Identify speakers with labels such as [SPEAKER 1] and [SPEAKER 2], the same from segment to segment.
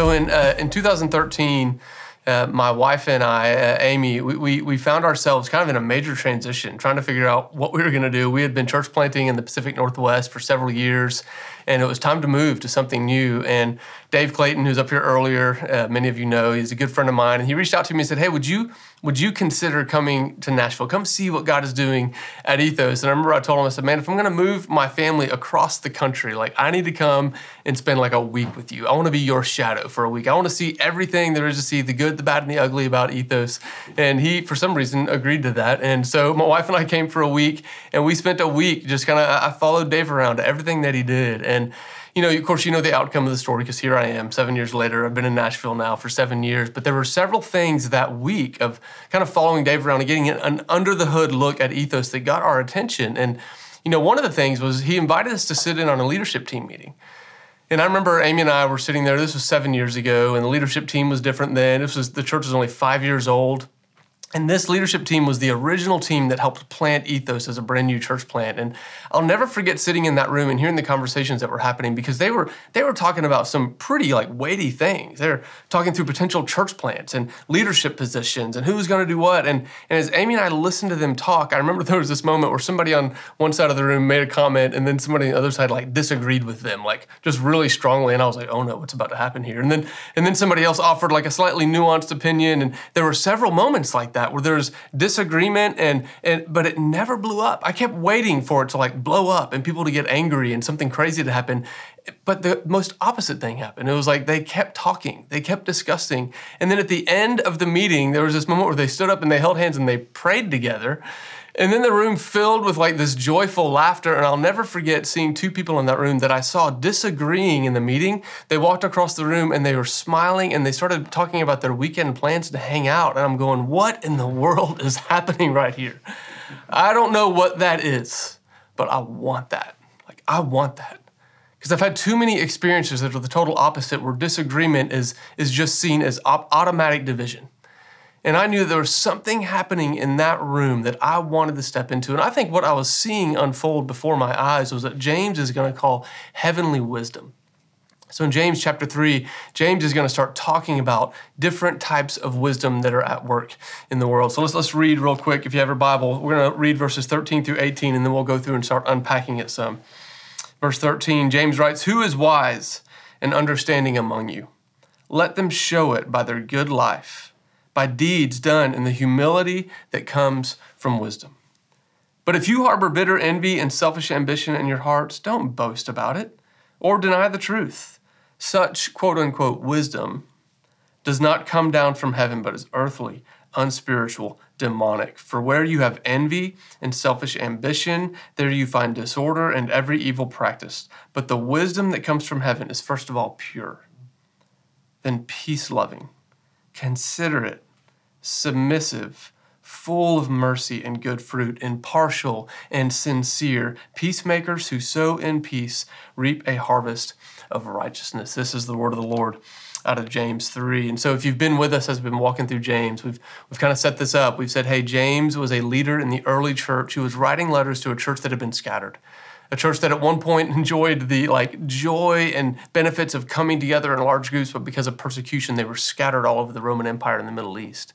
[SPEAKER 1] So in uh, in 2013, uh, my wife and I, uh, Amy, we, we, we found ourselves kind of in a major transition, trying to figure out what we were going to do. We had been church planting in the Pacific Northwest for several years, and it was time to move to something new. And Dave Clayton, who's up here earlier, uh, many of you know, he's a good friend of mine, and he reached out to me and said, "Hey, would you would you consider coming to Nashville? Come see what God is doing at Ethos." And I remember I told him, I said, "Man, if I'm going to move my family across the country, like I need to come and spend like a week with you. I want to be your shadow for a week. I want to see everything there is to see, the good, the bad, and the ugly about Ethos." And he, for some reason, agreed to that. And so my wife and I came for a week, and we spent a week just kind of I followed Dave around to everything that he did, and you know, of course, you know the outcome of the story because here I am, seven years later. I've been in Nashville now for seven years. But there were several things that week of kind of following Dave around and getting an under the hood look at Ethos that got our attention. And, you know, one of the things was he invited us to sit in on a leadership team meeting. And I remember Amy and I were sitting there. This was seven years ago, and the leadership team was different then. This was the church was only five years old. And this leadership team was the original team that helped plant Ethos as a brand new church plant. And I'll never forget sitting in that room and hearing the conversations that were happening because they were they were talking about some pretty like weighty things. They're talking through potential church plants and leadership positions and who's going to do what. And, and as Amy and I listened to them talk, I remember there was this moment where somebody on one side of the room made a comment and then somebody on the other side like disagreed with them, like just really strongly. And I was like, oh no, what's about to happen here? And then and then somebody else offered like a slightly nuanced opinion. And there were several moments like that that where there's disagreement and and but it never blew up. I kept waiting for it to like blow up and people to get angry and something crazy to happen. But the most opposite thing happened. It was like they kept talking, they kept discussing. And then at the end of the meeting, there was this moment where they stood up and they held hands and they prayed together. And then the room filled with like this joyful laughter. And I'll never forget seeing two people in that room that I saw disagreeing in the meeting. They walked across the room and they were smiling and they started talking about their weekend plans to hang out. And I'm going, what in the world is happening right here? I don't know what that is, but I want that. Like, I want that. Because I've had too many experiences that are the total opposite, where disagreement is, is just seen as op- automatic division. And I knew there was something happening in that room that I wanted to step into. And I think what I was seeing unfold before my eyes was that James is going to call heavenly wisdom. So in James chapter 3, James is going to start talking about different types of wisdom that are at work in the world. So let's, let's read real quick. If you have a Bible, we're going to read verses 13 through 18, and then we'll go through and start unpacking it some. Verse 13, James writes, Who is wise and understanding among you? Let them show it by their good life by deeds done in the humility that comes from wisdom. But if you harbor bitter envy and selfish ambition in your hearts, don't boast about it or deny the truth. Such quote unquote wisdom does not come down from heaven, but is earthly, unspiritual, demonic. For where you have envy and selfish ambition, there you find disorder and every evil practice. But the wisdom that comes from heaven is first of all pure, then peace loving considerate, submissive, full of mercy and good fruit, impartial and sincere, peacemakers who sow in peace reap a harvest of righteousness. This is the word of the Lord out of James 3. And so if you've been with us as we've been walking through James, we've we've kind of set this up. We've said, hey, James was a leader in the early church who was writing letters to a church that had been scattered a church that at one point enjoyed the like joy and benefits of coming together in large groups, but because of persecution, they were scattered all over the Roman Empire in the Middle East.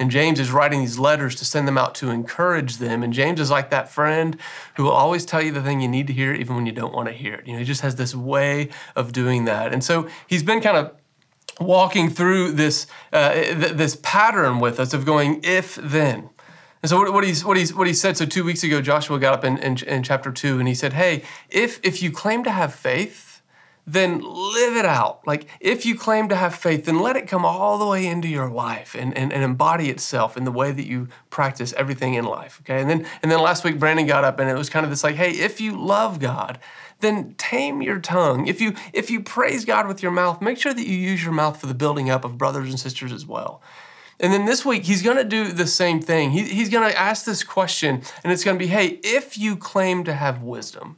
[SPEAKER 1] And James is writing these letters to send them out to encourage them. And James is like that friend who will always tell you the thing you need to hear, even when you don't want to hear it. You know, he just has this way of doing that. And so he's been kind of walking through this uh, th- this pattern with us of going if then and so what, what, he's, what, he's, what he said, so two weeks ago, Joshua got up in, in, in chapter two and he said, hey, if, if you claim to have faith, then live it out. Like if you claim to have faith, then let it come all the way into your life and, and, and embody itself in the way that you practice everything in life. Okay. And then and then last week Brandon got up and it was kind of this like, hey, if you love God, then tame your tongue. If you if you praise God with your mouth, make sure that you use your mouth for the building up of brothers and sisters as well. And then this week, he's going to do the same thing. He, he's going to ask this question, and it's going to be hey, if you claim to have wisdom,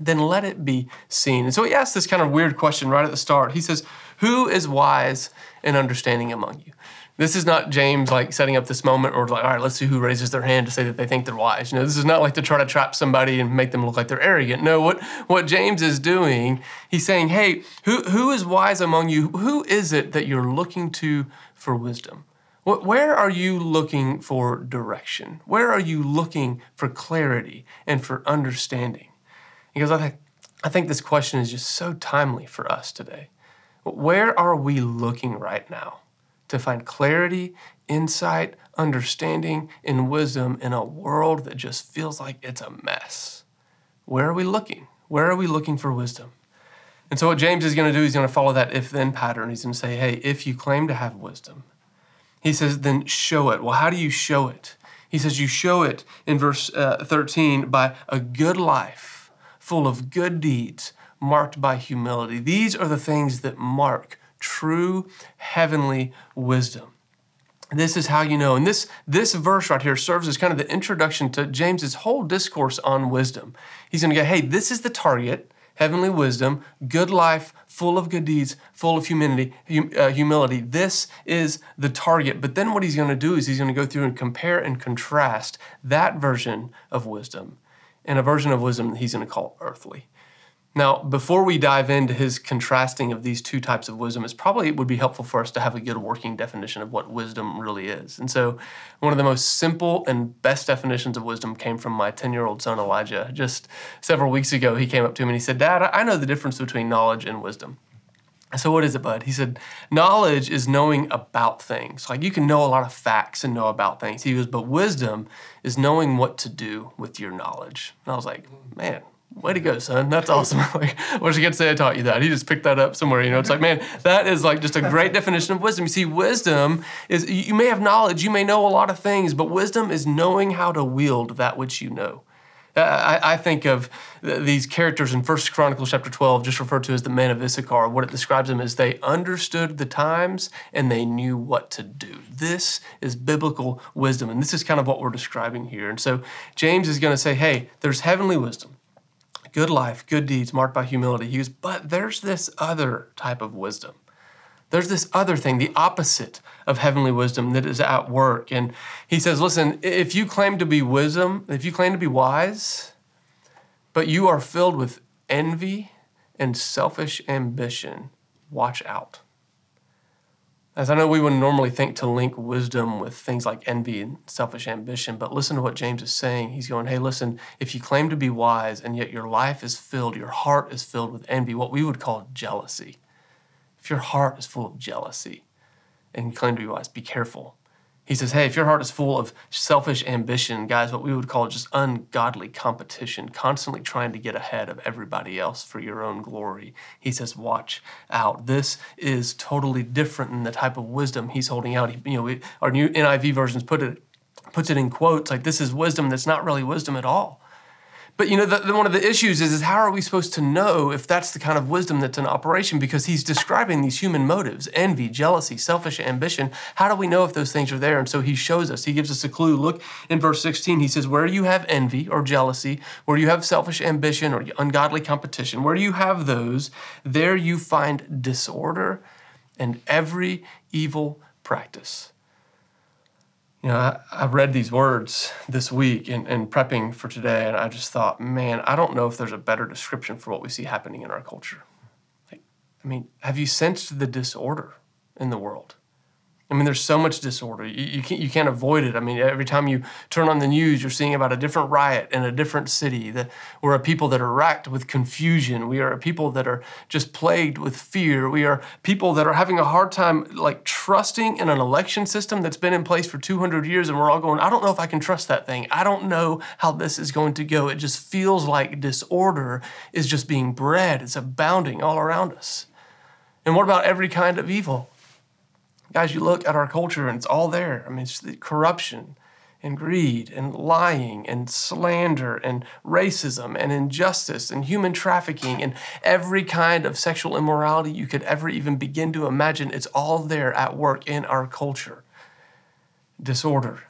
[SPEAKER 1] then let it be seen. And so he asks this kind of weird question right at the start. He says, Who is wise and understanding among you? This is not James like setting up this moment or like, all right, let's see who raises their hand to say that they think they're wise. You know, this is not like to try to trap somebody and make them look like they're arrogant. No, what what James is doing, he's saying, hey, who who is wise among you? Who is it that you're looking to for wisdom? Where are you looking for direction? Where are you looking for clarity and for understanding? Because I think I think this question is just so timely for us today. Where are we looking right now? To find clarity, insight, understanding, and wisdom in a world that just feels like it's a mess. Where are we looking? Where are we looking for wisdom? And so, what James is going to do, he's going to follow that if then pattern. He's going to say, hey, if you claim to have wisdom, he says, then show it. Well, how do you show it? He says, you show it in verse uh, 13 by a good life full of good deeds marked by humility. These are the things that mark true heavenly wisdom. This is how you know. And this, this verse right here serves as kind of the introduction to James's whole discourse on wisdom. He's going to go, hey, this is the target heavenly wisdom, good life, full of good deeds, full of humility. Hum, uh, humility. This is the target. But then what he's going to do is he's going to go through and compare and contrast that version of wisdom and a version of wisdom that he's going to call earthly. Now, before we dive into his contrasting of these two types of wisdom, it's probably it would be helpful for us to have a good working definition of what wisdom really is. And so, one of the most simple and best definitions of wisdom came from my 10 year old son, Elijah. Just several weeks ago, he came up to me and he said, Dad, I know the difference between knowledge and wisdom. So, what is it, bud? He said, knowledge is knowing about things. Like you can know a lot of facts and know about things. He goes, but wisdom is knowing what to do with your knowledge. And I was like, man, way to go, son. That's awesome. like, get to say I taught you that? He just picked that up somewhere. You know, it's like, man, that is like just a great definition of wisdom. You see, wisdom is you may have knowledge, you may know a lot of things, but wisdom is knowing how to wield that which you know. I, I think of these characters in First Chronicles chapter 12, just referred to as the men of Issachar. What it describes them is they understood the times and they knew what to do. This is biblical wisdom, and this is kind of what we're describing here. And so James is going to say, hey, there's heavenly wisdom good life, good deeds marked by humility. He goes, but there's this other type of wisdom. There's this other thing, the opposite of heavenly wisdom that is at work. And he says, listen, if you claim to be wisdom, if you claim to be wise, but you are filled with envy and selfish ambition, watch out. As I know we wouldn't normally think to link wisdom with things like envy and selfish ambition, but listen to what James is saying. He's going, hey, listen, if you claim to be wise and yet your life is filled, your heart is filled with envy, what we would call jealousy. If your heart is full of jealousy and you claim to be wise, be careful he says, Hey, if your heart is full of selfish ambition, guys, what we would call just ungodly competition, constantly trying to get ahead of everybody else for your own glory, he says, Watch out. This is totally different than the type of wisdom he's holding out. You know, our new NIV versions put it, puts it in quotes like this is wisdom that's not really wisdom at all. But you know, the, the, one of the issues is, is how are we supposed to know if that's the kind of wisdom that's in operation? Because he's describing these human motives envy, jealousy, selfish ambition. How do we know if those things are there? And so he shows us, he gives us a clue. Look in verse 16, he says, Where you have envy or jealousy, where you have selfish ambition or ungodly competition, where you have those, there you find disorder and every evil practice. You know, I, I read these words this week in, in prepping for today, and I just thought, man, I don't know if there's a better description for what we see happening in our culture. I mean, have you sensed the disorder in the world? I mean, there's so much disorder. You, you, can't, you can't avoid it. I mean, every time you turn on the news, you're seeing about a different riot in a different city. That we're a people that are racked with confusion. We are a people that are just plagued with fear. We are people that are having a hard time, like, trusting in an election system that's been in place for 200 years. And we're all going, I don't know if I can trust that thing. I don't know how this is going to go. It just feels like disorder is just being bred, it's abounding all around us. And what about every kind of evil? Guys, you look at our culture and it's all there. I mean, it's the corruption and greed and lying and slander and racism and injustice and human trafficking and every kind of sexual immorality you could ever even begin to imagine. It's all there at work in our culture. Disorder,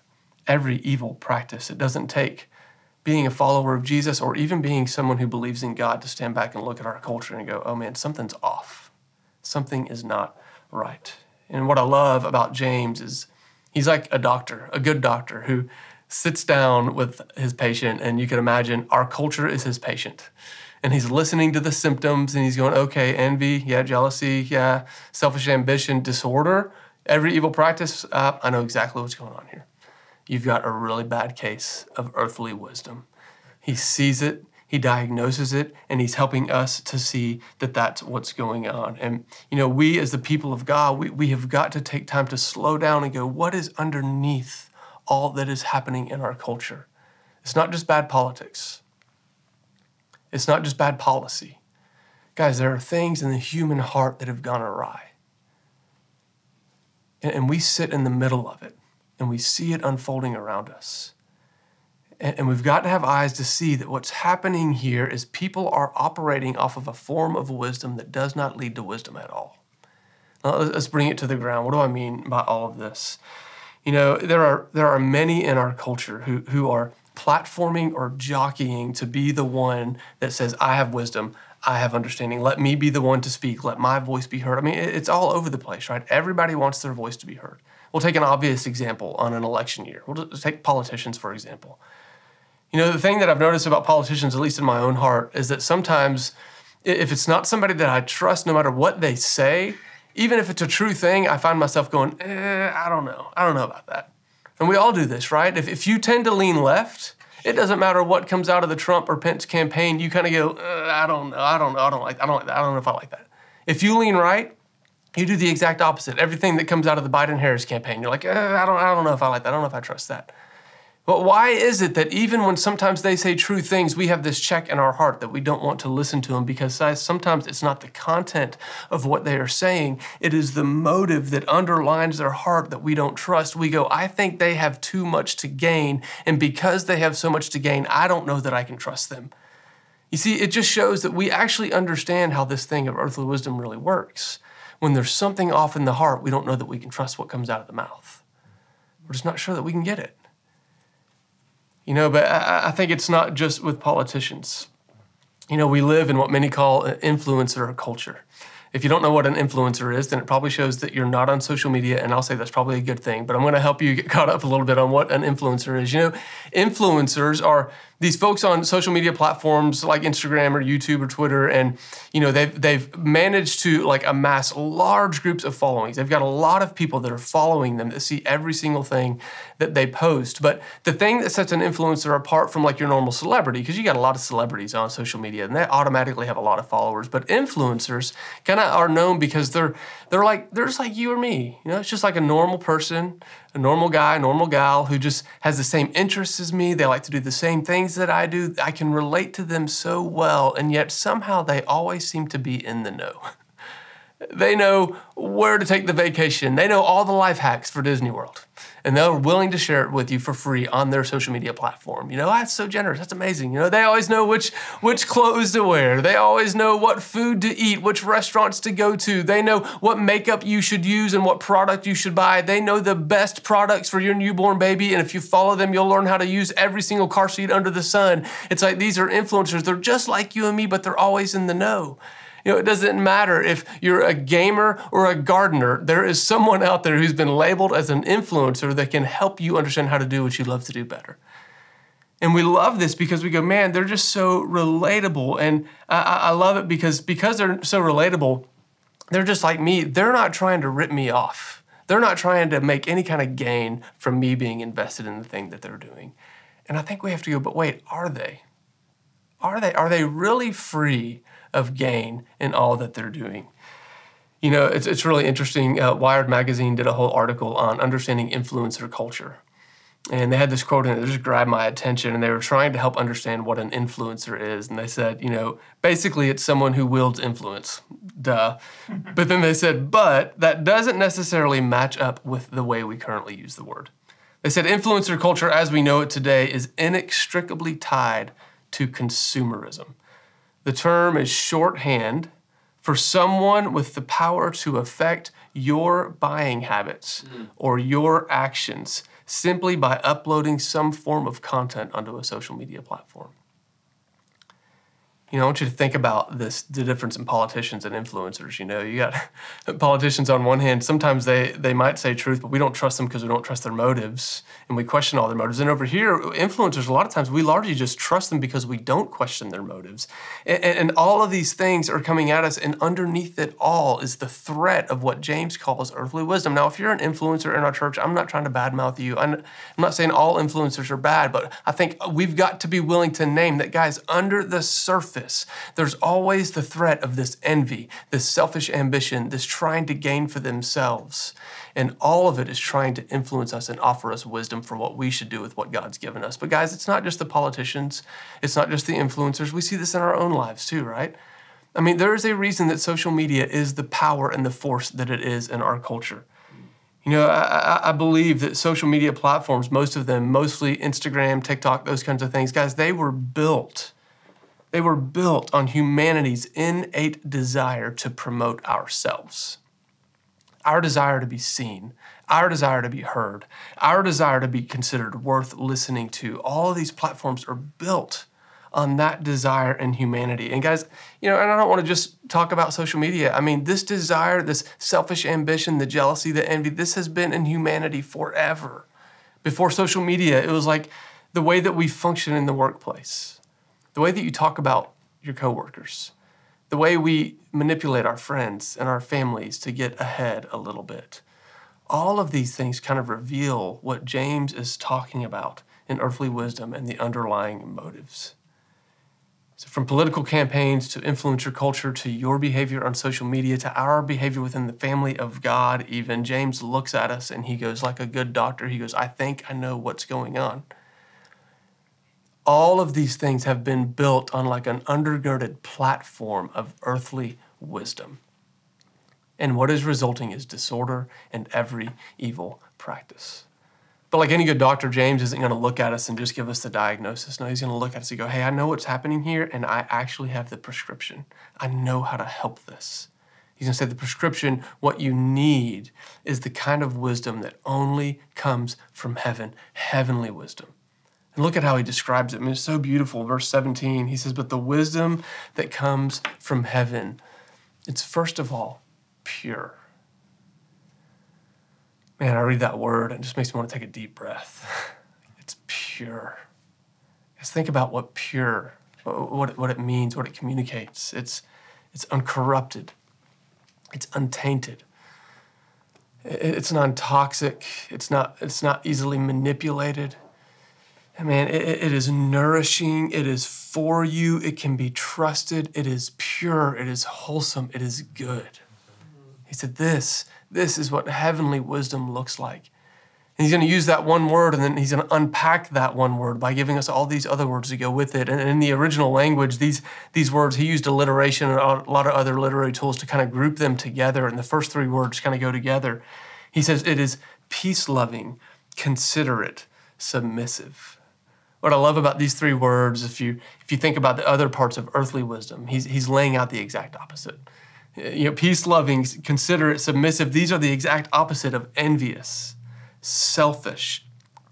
[SPEAKER 1] every evil practice. It doesn't take being a follower of Jesus or even being someone who believes in God to stand back and look at our culture and go, oh man, something's off. Something is not right. And what I love about James is He's like a doctor, a good doctor who sits down with his patient, and you can imagine our culture is his patient. And he's listening to the symptoms and he's going, okay, envy, yeah, jealousy, yeah, selfish ambition, disorder, every evil practice. Uh, I know exactly what's going on here. You've got a really bad case of earthly wisdom. He sees it, he diagnoses it, and he's helping us to see that that's what's going on. And, you know, we as the people of God, we, we have got to take time to slow down and go, what is underneath all that is happening in our culture? It's not just bad politics, it's not just bad policy. Guys, there are things in the human heart that have gone awry. And, and we sit in the middle of it and we see it unfolding around us. And we've got to have eyes to see that what's happening here is people are operating off of a form of wisdom that does not lead to wisdom at all. Now, let's bring it to the ground. What do I mean by all of this? You know, there are there are many in our culture who who are platforming or jockeying to be the one that says, "I have wisdom, I have understanding. Let me be the one to speak. Let my voice be heard." I mean, it's all over the place, right? Everybody wants their voice to be heard. We'll take an obvious example on an election year. We'll take politicians for example you know, the thing that I've noticed about politicians, at least in my own heart, is that sometimes if it's not somebody that I trust, no matter what they say, even if it's a true thing, I find myself going, eh, I don't know. I don't know about that. And we all do this, right? If, if you tend to lean left, it doesn't matter what comes out of the Trump or Pence campaign, you kind of go, uh, I don't know, I don't know, I don't like, I don't like that, I don't know if I like that. If you lean right, you do the exact opposite. Everything that comes out of the Biden Harris campaign, you're like, uh, I don't, I don't know if I like that, I don't know if I trust that. But why is it that even when sometimes they say true things, we have this check in our heart that we don't want to listen to them because sometimes it's not the content of what they are saying, it is the motive that underlines their heart that we don't trust. We go, I think they have too much to gain, and because they have so much to gain, I don't know that I can trust them. You see, it just shows that we actually understand how this thing of earthly wisdom really works. When there's something off in the heart, we don't know that we can trust what comes out of the mouth. We're just not sure that we can get it. You know, but I, I think it's not just with politicians. You know, we live in what many call influencer culture. If you don't know what an influencer is, then it probably shows that you're not on social media, and I'll say that's probably a good thing. But I'm going to help you get caught up a little bit on what an influencer is. You know, influencers are these folks on social media platforms like Instagram or YouTube or Twitter, and you know they've they've managed to like amass large groups of followings. They've got a lot of people that are following them that see every single thing that they post. But the thing that sets an influencer apart from like your normal celebrity, because you got a lot of celebrities on social media and they automatically have a lot of followers. But influencers kind of are known because they're they're like they're just like you or me. You know, it's just like a normal person a normal guy, normal gal who just has the same interests as me. They like to do the same things that I do. I can relate to them so well, and yet somehow they always seem to be in the know. they know where to take the vacation, they know all the life hacks for Disney World and they're willing to share it with you for free on their social media platform. You know, that's so generous. That's amazing. You know, they always know which which clothes to wear. They always know what food to eat, which restaurants to go to. They know what makeup you should use and what product you should buy. They know the best products for your newborn baby, and if you follow them, you'll learn how to use every single car seat under the sun. It's like these are influencers. They're just like you and me, but they're always in the know. You know, it doesn't matter if you're a gamer or a gardener, there is someone out there who's been labeled as an influencer that can help you understand how to do what you love to do better. And we love this because we go, man, they're just so relatable. And I, I love it because because they're so relatable, they're just like me. They're not trying to rip me off. They're not trying to make any kind of gain from me being invested in the thing that they're doing. And I think we have to go, but wait, are they? Are they? Are they really free of gain in all that they're doing. You know, it's, it's really interesting. Uh, Wired Magazine did a whole article on understanding influencer culture. And they had this quote in it that just grabbed my attention. And they were trying to help understand what an influencer is. And they said, you know, basically it's someone who wields influence. Duh. but then they said, but that doesn't necessarily match up with the way we currently use the word. They said influencer culture as we know it today is inextricably tied to consumerism. The term is shorthand for someone with the power to affect your buying habits mm. or your actions simply by uploading some form of content onto a social media platform. You know, I want you to think about this the difference in politicians and influencers. You know, you got politicians on one hand, sometimes they, they might say truth, but we don't trust them because we don't trust their motives and we question all their motives. And over here, influencers, a lot of times we largely just trust them because we don't question their motives. And, and all of these things are coming at us, and underneath it all is the threat of what James calls earthly wisdom. Now, if you're an influencer in our church, I'm not trying to badmouth you. I'm, I'm not saying all influencers are bad, but I think we've got to be willing to name that, guys, under the surface, surface, there's always the threat of this envy, this selfish ambition, this trying to gain for themselves. And all of it is trying to influence us and offer us wisdom for what we should do with what God's given us. But guys, it's not just the politicians, it's not just the influencers. We see this in our own lives too, right? I mean, there is a reason that social media is the power and the force that it is in our culture. You know, I, I, believe that social media platforms, most of them, mostly Instagram, TikTok, those kinds of things, guys, they were built they were built on humanity's innate desire to promote ourselves. Our desire to be seen, our desire to be heard, our desire to be considered worth listening to. All of these platforms are built on that desire in humanity. And guys, you know, and I don't want to just talk about social media. I mean, this desire, this selfish ambition, the jealousy, the envy, this has been in humanity forever. Before social media, it was like the way that we function in the workplace the way that you talk about your coworkers, the way we manipulate our friends and our families to get ahead a little bit. All of these things kind of reveal what James is talking about in earthly wisdom and the underlying motives. So, from political campaigns to influencer culture to your behavior on social media to our behavior within the family of God, even, James looks at us and he goes, like a good doctor, he goes, I think I know what's going on all of these things have been built on like an undergirded platform of earthly wisdom. And what is resulting is disorder and every evil practice. But like any good doctor, James isn't going to look at us and just give us the diagnosis. No, he's going to look at us and go, hey, I know what's happening here, and I actually have the prescription. I know how to help this. He's going to say the prescription, what you need is the kind of wisdom that only comes from heaven, heavenly wisdom. And look at how he describes it. I mean, it's so beautiful. Verse 17, he says, But the wisdom that comes from heaven, it's first of all pure. Man, I read that word and it just makes me want to take a deep breath. It's pure. Just think about what pure, what, what it means, what it communicates. It's, it's uncorrupted, it's untainted, it's non-toxic, it's not, it's not easily manipulated man, it, it is nourishing. It is for you. It can be trusted. It is pure. It is wholesome. It is good. He said, This, this is what heavenly wisdom looks like. And he's going to use that one word and then he's going to unpack that one word by giving us all these other words to go with it. And in the original language, these, these words, he used alliteration and a lot of other literary tools to kind of group them together. And the first three words kind of go together. He says, It is peace loving, considerate, submissive what I love about these three words, if you if you think about the other parts of earthly wisdom, he's he's laying out the exact opposite. You know, peace loving, considerate, submissive, these are the exact opposite of envious, selfish,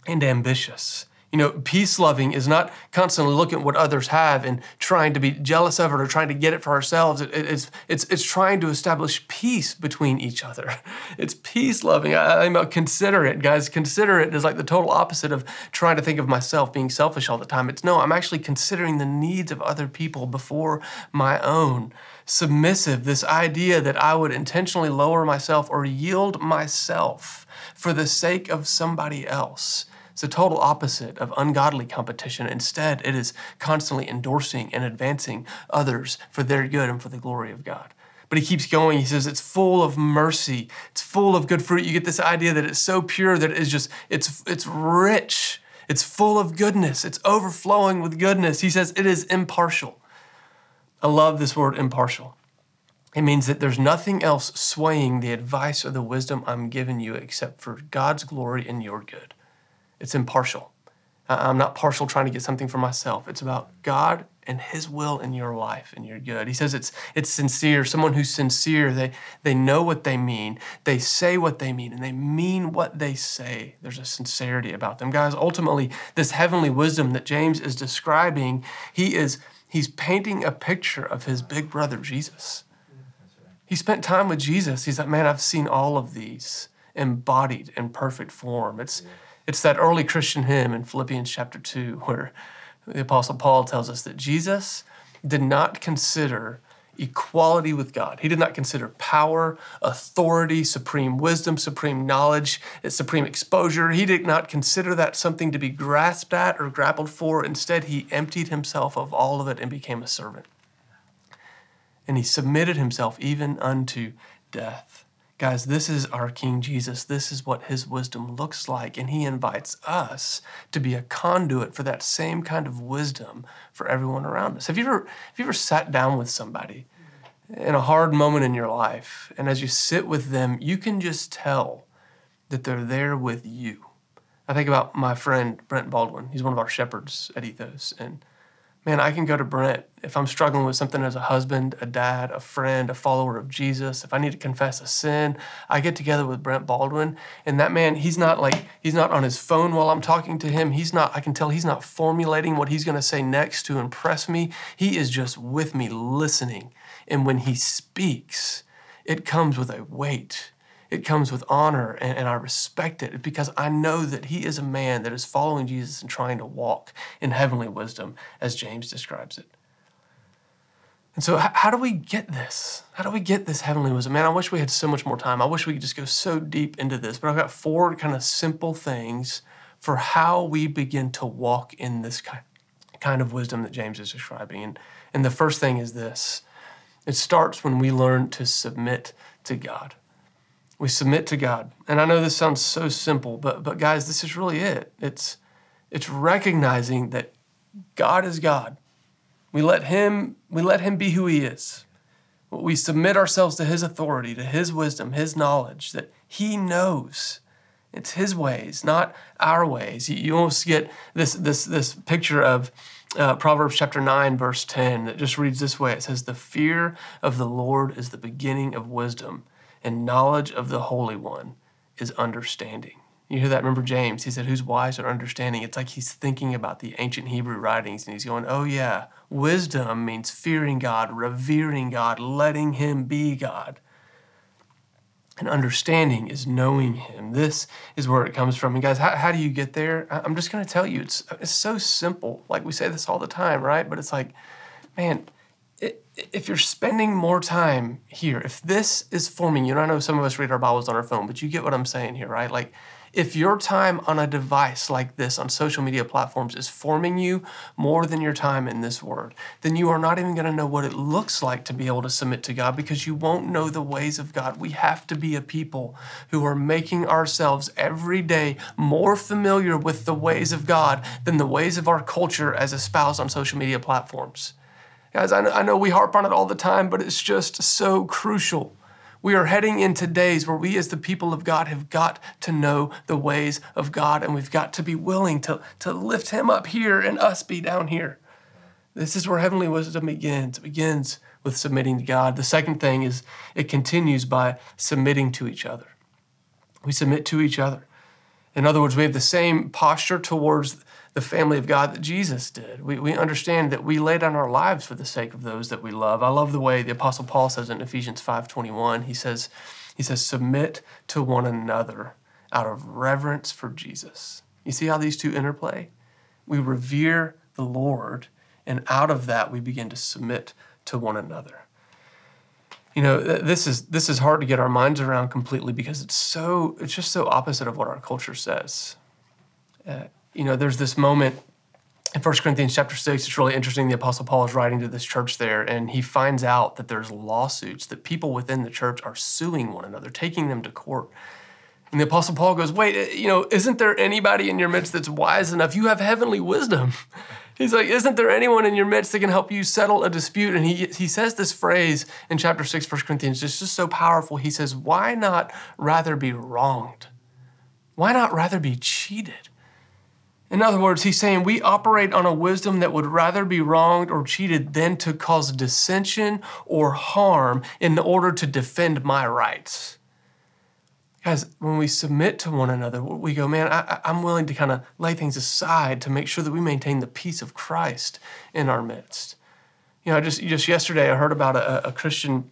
[SPEAKER 1] and ambitious. You know, peace loving is not constantly looking at what others have and trying to be jealous of it or trying to get it for ourselves. It, it's, it's, it's trying to establish peace between each other. It's peace loving. I, I'm considerate, guys. Considerate is like the total opposite of trying to think of myself being selfish all the time. It's no, I'm actually considering the needs of other people before my own. Submissive, this idea that I would intentionally lower myself or yield myself for the sake of somebody else. It's the total opposite of ungodly competition. Instead, it is constantly endorsing and advancing others for their good and for the glory of God. But he keeps going. He says it's full of mercy. It's full of good fruit. You get this idea that it's so pure that it is just, it's, it's rich. It's full of goodness. It's overflowing with goodness. He says it is impartial. I love this word impartial. It means that there's nothing else swaying the advice or the wisdom I'm giving you except for God's glory and your good. It's impartial. I'm not partial trying to get something for myself. It's about God and His will in your life and your good. He says it's it's sincere. Someone who's sincere, they they know what they mean. They say what they mean, and they mean what they say. There's a sincerity about them, guys. Ultimately, this heavenly wisdom that James is describing, he is he's painting a picture of his big brother Jesus. He spent time with Jesus. He's like, man, I've seen all of these embodied in perfect form. It's it's that early Christian hymn in Philippians chapter 2 where the apostle Paul tells us that Jesus did not consider equality with God. He did not consider power, authority, supreme wisdom, supreme knowledge, supreme exposure. He did not consider that something to be grasped at or grappled for. Instead, he emptied himself of all of it and became a servant. And he submitted himself even unto death. Guys, this is our King Jesus. This is what his wisdom looks like. And he invites us to be a conduit for that same kind of wisdom for everyone around us. Have you ever, have you ever sat down with somebody in a hard moment in your life? And as you sit with them, you can just tell that they're there with you. I think about my friend Brent Baldwin. He's one of our shepherds at Ethos. And man, I can go to Brent if I'm struggling with something as a husband, a dad, a friend, a follower of Jesus. If I need to confess a sin, I get together with Brent Baldwin. And that man, he's not like, he's not on his phone while I'm talking to him. He's not, I can tell he's not formulating what he's going to say next to impress me. He is just with me listening. And when he speaks, it comes with a weight it comes with honor and, and, I respect it because I know that he is a man that is following Jesus and trying to walk in heavenly wisdom, as James describes it. And so, how, do we get this? How do we get this heavenly wisdom? Man, I wish we had so much more time. I wish we could just go so deep into this, but I've got four kind of simple things for how we begin to walk in this kind, kind of wisdom that James is describing. And, and the first thing is this it starts when we learn to submit to God. We submit to God. And I know this sounds so simple, but but guys, this is really it. It's it's recognizing that God is God. We let him we let him be who he is. We submit ourselves to his authority, to his wisdom, his knowledge that he knows. It's his ways, not our ways. You, almost get this this this picture of uh, Proverbs chapter 9, verse 10, that just reads this way. It says, The fear of the Lord is the beginning of wisdom, and knowledge of the Holy One is understanding. You hear that? Remember James? He said, Who's wise or understanding? It's like he's thinking about the ancient Hebrew writings and he's going, Oh, yeah, wisdom means fearing God, revering God, letting Him be God. And understanding is knowing Him. This is where it comes from. And guys, how, how do you get there? I'm just going to tell you, it's, it's so simple. Like we say this all the time, right? But it's like, man, if you're spending more time here, if this is forming you, and I know some of us read our Bibles on our phone, but you get what I'm saying here, right? Like, if your time on a device like this on social media platforms is forming you more than your time in this word, then you are not even going to know what it looks like to be able to submit to God because you won't know the ways of God. We have to be a people who are making ourselves every day more familiar with the ways of God than the ways of our culture as espoused on social media platforms. Guys, I know, we harp on it all the time, but it's just so crucial. We are heading into days where we, as the people of God, have got to know the ways of God, and we've got to be willing to, to lift Him up here and us be down here. This is where heavenly wisdom begins. It begins with submitting to God. The second thing is it continues by submitting to each other. We submit to each other. In other words, we have the same posture towards the family of God that Jesus did. We, we understand that we lay down our lives for the sake of those that we love. I love the way the Apostle Paul says in Ephesians 5.21, he says, he says, submit to one another out of reverence for Jesus. You see how these two interplay? We revere the Lord, and out of that we begin to submit to one another. You know, this is this is hard to get our minds around completely because it's so it's just so opposite of what our culture says. Uh, you know, there's this moment in 1 Corinthians chapter 6, it's really interesting. The Apostle Paul is writing to this church there, and he finds out that there's lawsuits, that people within the church are suing one another, taking them to court. And the Apostle Paul goes, Wait, eh, you know, isn't there anybody in your midst that's wise enough? You have heavenly wisdom. He's like, Isn't there anyone in your midst that can help you settle a dispute? And he, he says this phrase in chapter 6, 1 Corinthians, it's just so powerful. He says, Why not rather be wronged? Why not rather be cheated? In other words, he's saying we operate on a wisdom that would rather be wronged or cheated than to cause dissension or harm in order to defend my rights. Guys, when we submit to one another, we go, man, I, am willing to kind of lay things aside to make sure that we maintain the peace of Christ in our midst. You know, just just yesterday I heard about a, a Christian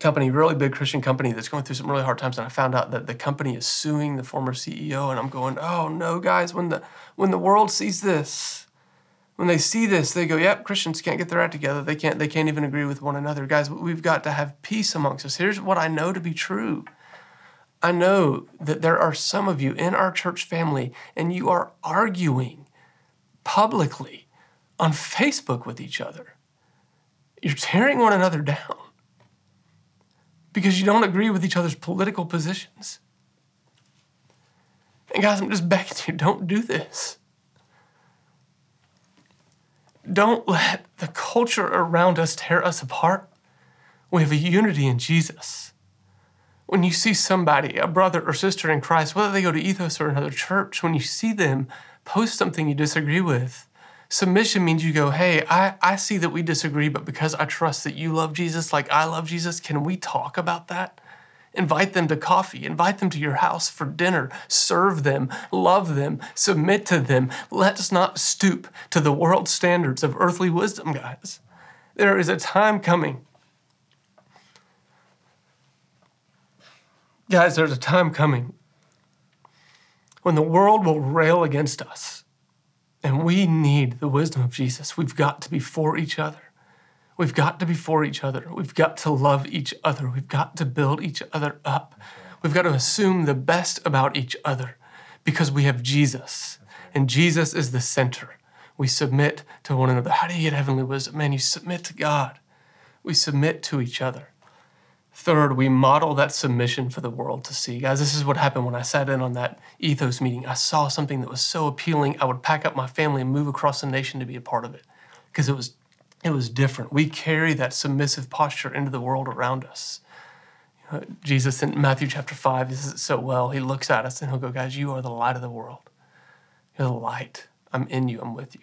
[SPEAKER 1] company, really big Christian company that's going through some really hard times, and I found out that the company is suing the former CEO, and I'm going, oh no, guys, when the when the world sees this, when they see this, they go, yep, Christians can't get their act together. They can't they can't even agree with one another. Guys, we've got to have peace amongst us. Here's what I know to be true. I know that there are some of you in our church family, and you are arguing publicly on Facebook with each other. You're tearing one another down because you don't agree with each other's political positions. And guys, I'm just begging you, don't do this. Don't let the culture around us tear us apart. We have a unity in Jesus. When you see somebody, a brother or sister in Christ, whether they go to Ethos or another church, when you see them post something you disagree with, submission means you go, hey, I, I see that we disagree, but because I trust that you love Jesus like I love Jesus, can we talk about that? Invite them to coffee, invite them to your house for dinner, serve them, love them, submit to them. Let's not stoop to the world standards of earthly wisdom, guys. There is a time coming. Guys, there's a time coming when the world will rail against us. And we need the wisdom of Jesus. We've got to be for each other. We've got to be for each other. We've got to love each other. We've got to build each other up. We've got to assume the best about each other because we have Jesus, and Jesus is the center. We submit to one another. How do you get heavenly wisdom? Man, you submit to God. We submit to each other. Third, we model that submission for the world to see. Guys, this is what happened when I sat in on that ethos meeting. I saw something that was so appealing, I would pack up my family and move across the nation to be a part of it because it was it was different. We carry that submissive posture into the world around us. Know, Jesus in Matthew chapter 5, he says it so well. He looks at us and he'll go, Guys, you are the light of the world. You're the light. I'm in you, I'm with you.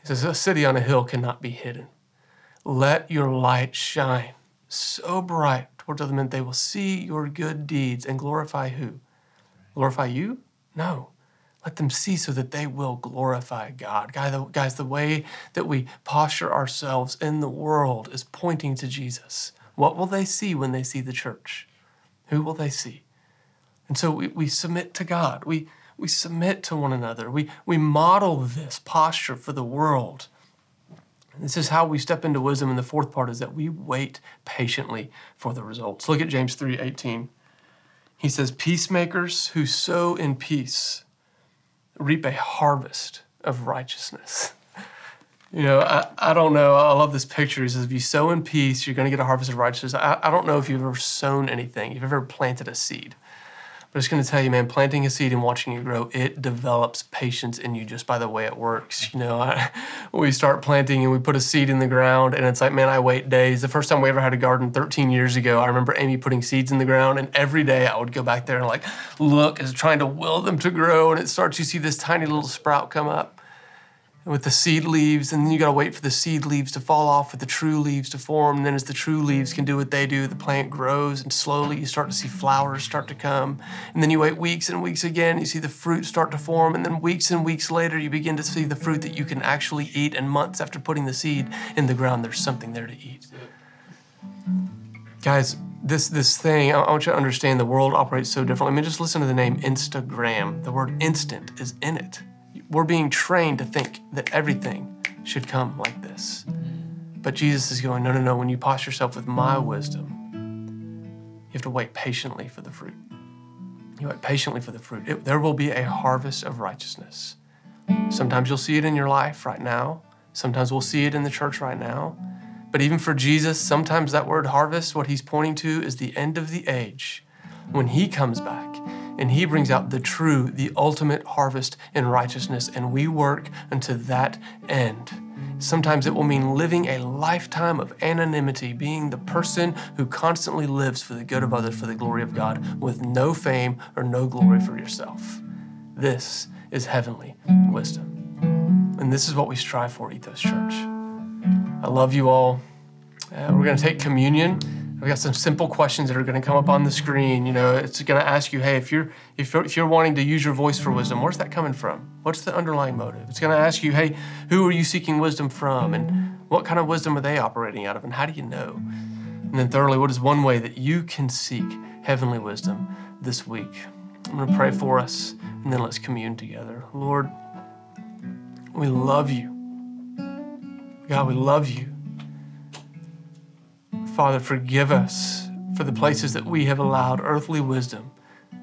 [SPEAKER 1] He says, A city on a hill cannot be hidden. Let your light shine so bright towards other men, they will see your good deeds and glorify who? Glorify you? No. Let them see so that they will glorify God. Guys, the way that we posture ourselves in the world is pointing to Jesus. What will they see when they see the church? Who will they see? And so we, we submit to God. We, we submit to one another. We, we model this posture for the world. This is how we step into wisdom. And the fourth part is that we wait patiently for the results. Look at James 3 18. He says, Peacemakers who sow in peace reap a harvest of righteousness. You know, I, I don't know. I love this picture. He says, if you sow in peace, you're going to get a harvest of righteousness. I, I don't know if you've ever sown anything, you've ever planted a seed. But it's going to tell you, man, planting a seed and watching it grow, it develops patience in you just by the way it works. You know, I, we start planting and we put a seed in the ground, and it's like, man, I wait days. The first time we ever had a garden 13 years ago, I remember Amy putting seeds in the ground, and every day I would go back there and like look is trying to will them to grow, and it starts, you see this tiny little sprout come up with the seed leaves, and then you got to wait for the seed leaves to fall off for the true leaves to form. And then, as the true leaves can do what they do, the plant grows, and slowly you start to see flowers start to come. And then you wait weeks and weeks again, you see the fruit start to form. And then, weeks and weeks later, you begin to see the fruit that you can actually eat. And months after putting the seed in the ground, there's something there to eat. Guys, this this thing, I want you to understand the world operates so differently. I mean, just listen to the name Instagram. The word instant is in it we're being trained to think that everything should come like this. But Jesus is going, no, no, no. When you posture yourself with my wisdom, you have to wait patiently for the fruit. You wait patiently for the fruit. It, there will be a harvest of righteousness. Sometimes you'll see it in your life right now. Sometimes we'll see it in the church right now. But even for Jesus, sometimes that word harvest, what he's pointing to is the end of the age when he comes back and he brings out the true, the ultimate harvest in righteousness, and we work unto that end. Sometimes it will mean living a lifetime of anonymity, being the person who constantly lives for the good of others, for the glory of God, with no fame or no glory for yourself. This is heavenly wisdom. And this is what we strive for, Ethos Church. I love you all. Uh, we're going to take communion. I've got some simple questions that are going to come up on the mm-hmm. screen. You know, it's going to ask you, hey, if you're if you're, if you're wanting to use your voice for wisdom, where's that coming from? What's the underlying motive? It's going to ask you, hey, who are you seeking wisdom from, and mm-hmm. What kind of wisdom are they operating out of, and how do you know? And then, thirdly, what is one way that you can seek heavenly wisdom this week? I'm going to pray for us, and then let's commune together. Lord, we love you. God, we love you. Father, forgive us for the places that we have allowed earthly wisdom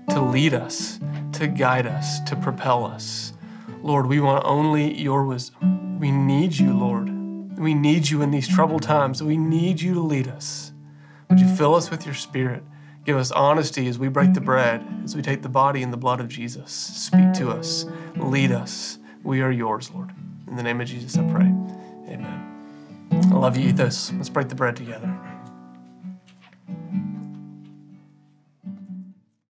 [SPEAKER 1] to lead us, to guide us, to propel us. Lord, we want only your wisdom. We need you, Lord. We need you in these troubled times. We need you to lead us. Would you fill us with your spirit? Give us honesty as we break the bread, as we take the body and the blood of Jesus. Speak to us, lead us. We are yours, Lord. In the name of Jesus, I pray. Amen. I love you, Ethos. Let's break the bread together.